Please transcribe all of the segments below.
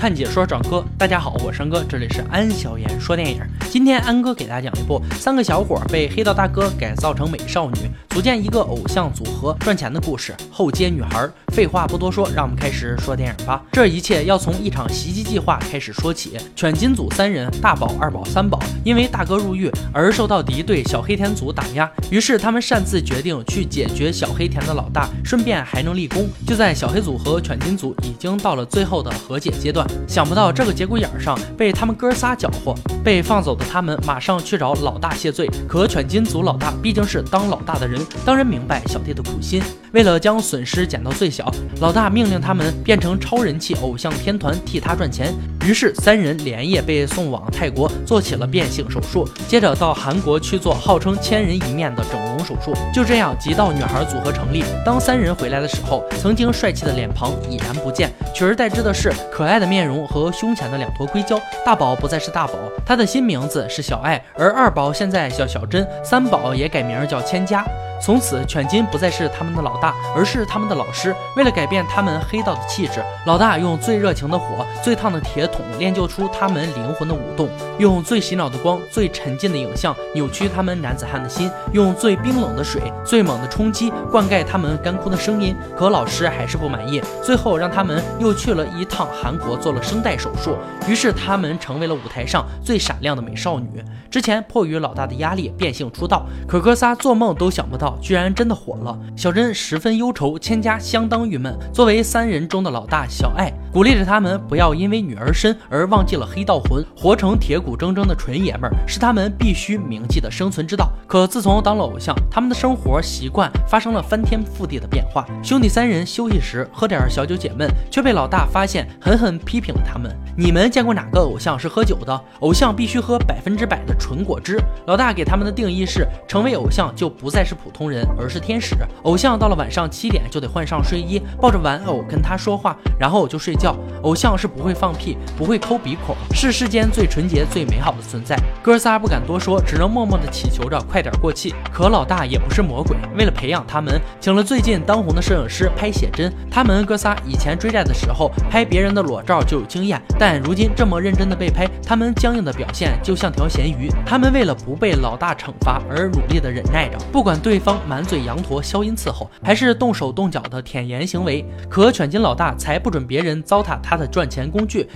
看解说找哥，大家好，我是安哥，这里是安小言说电影。今天安哥给大家讲一部三个小伙被黑道大哥改造成美少女，组建一个偶像组合赚钱的故事。后街女孩，废话不多说，让我们开始说电影吧。这一切要从一场袭击计划开始说起。犬金组三人，大宝、二宝、三宝，因为大哥入狱而受到敌对小黑田组打压，于是他们擅自决定去解决小黑田的老大，顺便还能立功。就在小黑组和犬金组已经到了最后的和解阶段。想不到这个节骨眼上被他们哥仨搅和，被放走的他们马上去找老大谢罪。可犬金族老大毕竟是当老大的人，当然明白小弟的苦心。为了将损失减到最小，老大命令他们变成超人气偶像天团替他赚钱。于是三人连夜被送往泰国做起了变性手术，接着到韩国去做号称千人一面的整容手术。就这样，极道女孩组合成立。当三人回来的时候，曾经帅气的脸庞已然不见，取而代之的是可爱的面容和胸前的两坨硅胶。大宝不再是大宝，他的新名字是小爱，而二宝现在叫小珍，三宝也改名叫千家。从此，犬金不再是他们的老大，而是他们的老师。为了改变他们黑道的气质，老大用最热情的火、最烫的铁桶练就出他们灵魂的舞动，用最洗脑的光、最沉浸的影像扭曲他们男子汉的心，用最冰冷的水、最猛的冲击灌溉他们干枯的声音。可老师还是不满意，最后让他们又去了一趟韩国做了声带手术。于是他们成为了舞台上最闪亮的美少女。之前迫于老大的压力变性出道，可哥仨做梦都想不到。居然真的火了，小珍十分忧愁，千家相当郁闷。作为三人中的老大，小爱鼓励着他们不要因为女儿身而忘记了黑道魂，活成铁骨铮铮的纯爷们儿是他们必须铭记的生存之道。可自从当了偶像，他们的生活习惯发生了翻天覆地的变化。兄弟三人休息时喝点小酒解闷，却被老大发现，狠狠批评了他们：“你们见过哪个偶像是喝酒的？偶像必须喝百分之百的纯果汁。”老大给他们的定义是：成为偶像就不再是普通。人，而是天使。偶像到了晚上七点就得换上睡衣，抱着玩偶跟他说话，然后就睡觉。偶像是不会放屁，不会抠鼻孔，是世间最纯洁、最美好的存在。哥仨不敢多说，只能默默的祈求着快点过气。可老大也不是魔鬼，为了培养他们，请了最近当红的摄影师拍写真。他们哥仨以前追债的时候，拍别人的裸照就有经验，但如今这么认真的被拍，他们僵硬的表现就像条咸鱼。他们为了不被老大惩罚而努力的忍耐着，不管对方。满嘴羊驼消音伺候，还是动手动脚的舔颜行为，可犬金老大才不准别人糟蹋他的赚钱工具。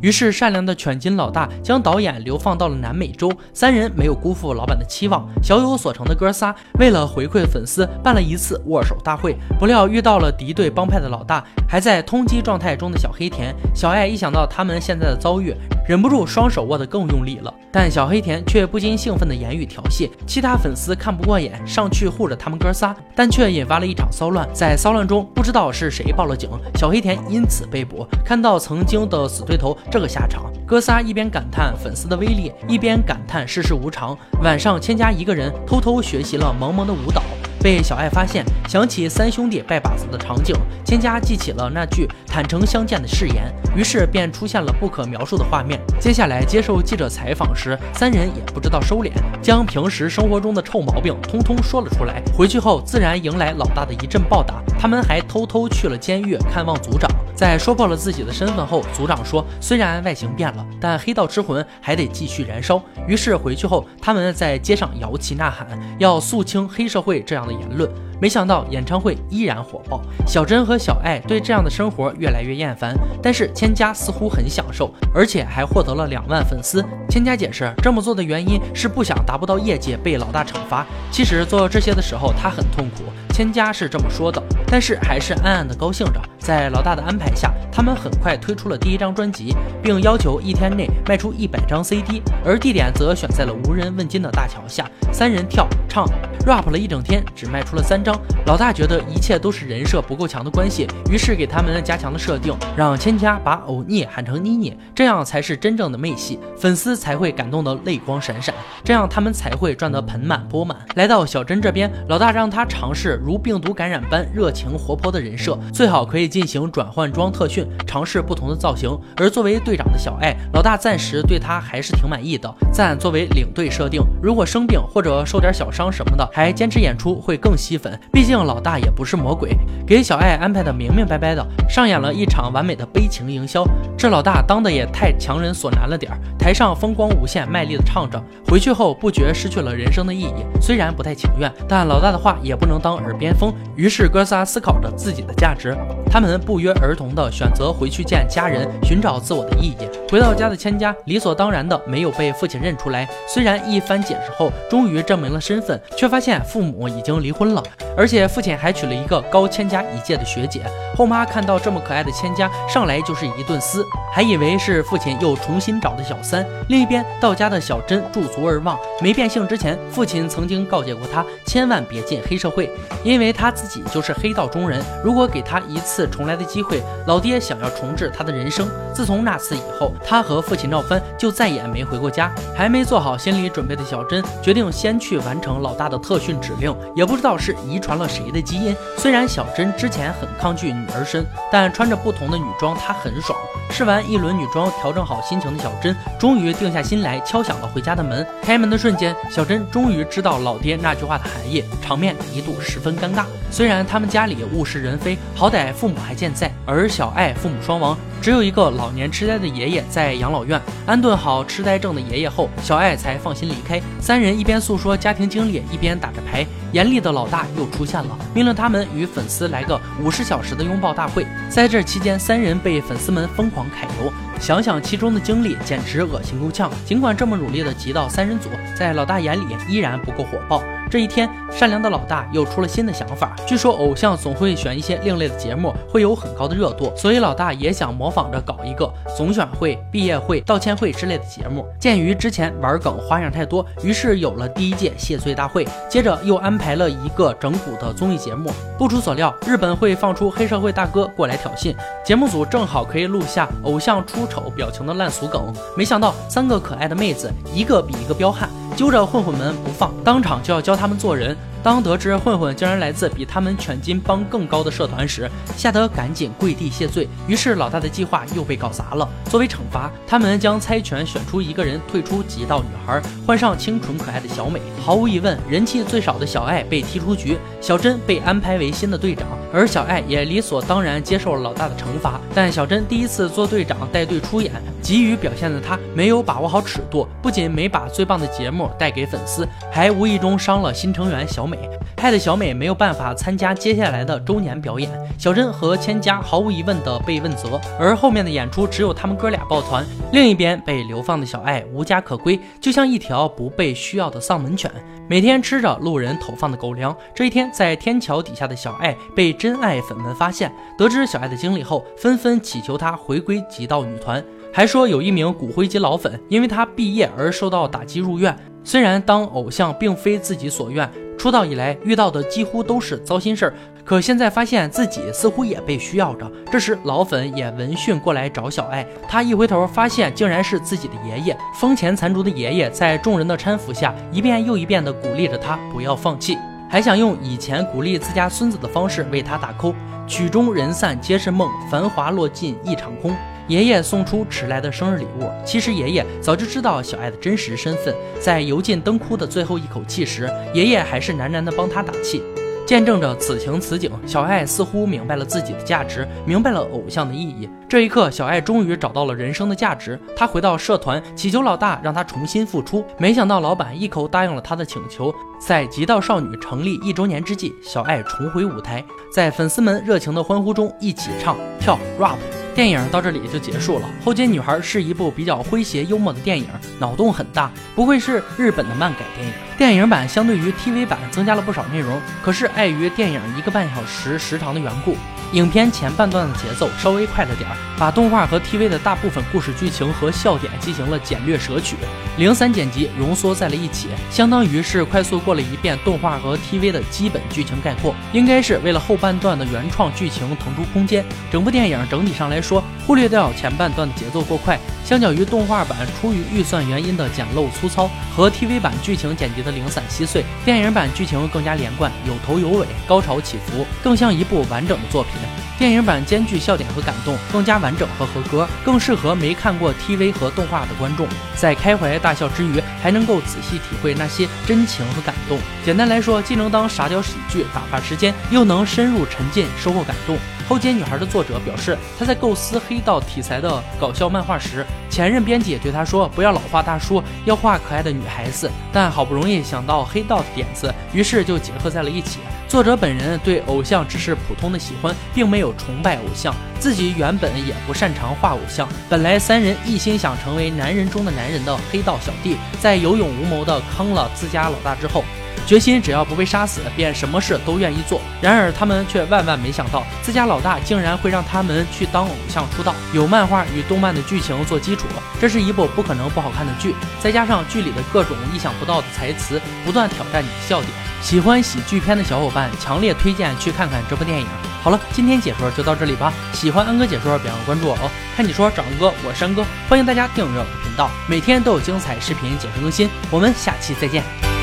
于是，善良的犬金老大将导演流放到了南美洲。三人没有辜负老板的期望，小有所成的哥仨为了回馈粉丝，办了一次握手大会。不料遇到了敌对帮派的老大，还在通缉状态中的小黑田、小爱。一想到他们现在的遭遇，忍不住双手握得更用力了。但小黑田却不禁兴奋的言语调戏，其他粉丝看不过眼，上去护着他们哥仨，但却引发了一场骚乱。在骚乱中，不知道是谁报了警，小黑田因此被捕。看到曾经的死对头这个下场，哥仨一边感叹粉丝的威力，一边感叹世事无常。晚上，千家一个人偷偷学习了萌萌的舞蹈。被小爱发现，想起三兄弟拜把子的场景，千家记起了那句坦诚相见的誓言，于是便出现了不可描述的画面。接下来接受记者采访时，三人也不知道收敛，将平时生活中的臭毛病通通说了出来。回去后自然迎来老大的一阵暴打，他们还偷偷去了监狱看望组长。在说破了自己的身份后，组长说，虽然外形变了，但黑道之魂还得继续燃烧。于是回去后，他们在街上摇旗呐喊，要肃清黑社会这样。的言论，没想到演唱会依然火爆。小珍和小爱对这样的生活越来越厌烦，但是千家似乎很享受，而且还获得了两万粉丝。千家解释，这么做的原因是不想达不到业绩被老大惩罚。其实做这些的时候，他很痛苦。千家是这么说的，但是还是暗暗的高兴着。在老大的安排下，他们很快推出了第一张专辑，并要求一天内卖出一百张 CD，而地点则选在了无人问津的大桥下。三人跳唱 rap 了一整天，只卖出了三张。老大觉得一切都是人设不够强的关系，于是给他们加强了设定，让千家把欧尼喊成妮妮，这样才是真正的妹戏，粉丝才会感动的泪光闪闪，这样他们才会赚得盆满钵满。来到小珍这边，老大让他尝试。如病毒感染般热情活泼的人设，最好可以进行转换装特训，尝试不同的造型。而作为队长的小爱，老大暂时对他还是挺满意的，赞作为领队设定，如果生病或者受点小伤什么的，还坚持演出会更吸粉。毕竟老大也不是魔鬼，给小爱安排的明明白白的，上演了一场完美的悲情营销。这老大当的也太强人所难了点儿，台上风光无限，卖力的唱着，回去后不觉失去了人生的意义。虽然不太情愿，但老大的话也不能当耳边风。于是哥仨思考着自己的价值，他们不约而同的选择回去见家人，寻找自我的意义。回到家的千家理所当然的没有被父亲认出来，虽然一番解释后终于证明了身份，却发现父母已经离婚了，而且父亲还娶了一个高千家一届的学姐。后妈看到这么可爱的千家，上来就是一顿撕。还以为是父亲又重新找的小三。另一边，到家的小珍驻足而望，没变性之前，父亲曾经告诫过他，千万别进黑社会，因为他自己就是黑道中人。如果给他一次重来的机会，老爹想要重置他的人生。自从那次以后，他和父亲闹翻，就再也没回过家。还没做好心理准备的小珍，决定先去完成老大的特训指令。也不知道是遗传了谁的基因，虽然小珍之前很抗拒女儿身，但穿着不同的女装，她很爽。试完一轮女装，调整好心情的小珍，终于定下心来，敲响了回家的门。开门的瞬间，小珍终于知道老爹那句话的含义，场面一度十分尴尬。虽然他们家里物是人非，好歹父母还健在，而小爱父母双亡，只有一个老年痴呆的爷爷在养老院安顿好痴呆症的爷爷后，小爱才放心离开。三人一边诉说家庭经历，一边打着牌。严厉的老大又出现了，命令他们与粉丝来个五十小时的拥抱大会。在这期间，三人被粉丝们疯狂揩油，想想其中的经历，简直恶心够呛。尽管这么努力的集到三人组，在老大眼里依然不够火爆。这一天，善良的老大又出了新的想法。据说偶像总会选一些另类的节目，会有很高的热度，所以老大也想模仿着搞一个总选会、毕业会、道歉会之类的节目。鉴于之前玩梗花样太多，于是有了第一届谢罪大会，接着又安排了一个整蛊的综艺节目。不出所料，日本会放出黑社会大哥过来挑衅，节目组正好可以录下偶像出丑表情的烂俗梗。没想到三个可爱的妹子，一个比一个彪悍。揪着混混们不放，当场就要交他们做人。当得知混混竟然来自比他们犬金帮更高的社团时，吓得赶紧跪地谢罪。于是老大的计划又被搞砸了。作为惩罚，他们将猜拳选出一个人退出极道女孩，换上清纯可爱的小美。毫无疑问，人气最少的小爱被踢出局，小珍被安排为新的队长，而小爱也理所当然接受了老大的惩罚。但小珍第一次做队长带队出演，急于表现的她没有把握好尺度，不仅没把最棒的节目。带给粉丝，还无意中伤了新成员小美，害得小美没有办法参加接下来的周年表演。小珍和千家毫无疑问的被问责，而后面的演出只有他们哥俩抱团。另一边被流放的小爱无家可归，就像一条不被需要的丧门犬，每天吃着路人投放的狗粮。这一天，在天桥底下的小爱被真爱粉们发现，得知小爱的经历后，纷纷祈求她回归极道女团，还说有一名骨灰级老粉因为她毕业而受到打击入院。虽然当偶像并非自己所愿，出道以来遇到的几乎都是糟心事儿，可现在发现自己似乎也被需要着。这时老粉也闻讯过来找小爱，他一回头发现竟然是自己的爷爷，风前残烛的爷爷在众人的搀扶下，一遍又一遍地鼓励着他不要放弃，还想用以前鼓励自家孙子的方式为他打 call。曲终人散皆是梦，繁华落尽一场空。爷爷送出迟来的生日礼物，其实爷爷早就知道小爱的真实身份。在油尽灯枯的最后一口气时，爷爷还是喃喃地帮他打气。见证着此情此景，小爱似乎明白了自己的价值，明白了偶像的意义。这一刻，小爱终于找到了人生的价值。她回到社团，祈求老大让她重新复出。没想到老板一口答应了她的请求。在极道少女成立一周年之际，小爱重回舞台，在粉丝们热情的欢呼中，一起唱跳 rap。电影到这里就结束了。后街女孩是一部比较诙谐幽默的电影，脑洞很大，不愧是日本的漫改电影。电影版相对于 TV 版增加了不少内容，可是碍于电影一个半小时时长的缘故。影片前半段的节奏稍微快了点儿，把动画和 TV 的大部分故事剧情和笑点进行了简略舍取，零散剪辑浓缩在了一起，相当于是快速过了一遍动画和 TV 的基本剧情概括，应该是为了后半段的原创剧情腾出空间。整部电影整体上来说，忽略掉前半段的节奏过快，相较于动画版出于预算原因的简陋粗糙和 TV 版剧情剪辑的零散稀碎，电影版剧情更加连贯，有头有尾，高潮起伏，更像一部完整的作品。电影版兼具笑点和感动，更加完整和合格，更适合没看过 TV 和动画的观众。在开怀大大笑之余，还能够仔细体会那些真情和感动。简单来说，既能当傻屌喜剧打发时间，又能深入沉浸收获感动。后街女孩的作者表示，他在构思黑道题材的搞笑漫画时，前任编辑也对他说：“不要老画大叔，要画可爱的女孩子。”但好不容易想到黑道的点子，于是就结合在了一起。作者本人对偶像只是普通的喜欢，并没有崇拜偶像，自己原本也不擅长画偶像。本来三人一心想成为男人中的男人的黑道小弟，在有勇无谋的坑了自家老大之后。决心只要不被杀死，便什么事都愿意做。然而他们却万万没想到，自家老大竟然会让他们去当偶像出道。有漫画与动漫的剧情做基础，这是一部不可能不好看的剧。再加上剧里的各种意想不到的台词，不断挑战你的笑点。喜欢喜剧片的小伙伴，强烈推荐去看看这部电影。好了，今天解说就到这里吧。喜欢安哥解说，别忘关注我哦。看你说，找安哥，我是安哥，欢迎大家订阅我的频道，每天都有精彩视频解说更新。我们下期再见。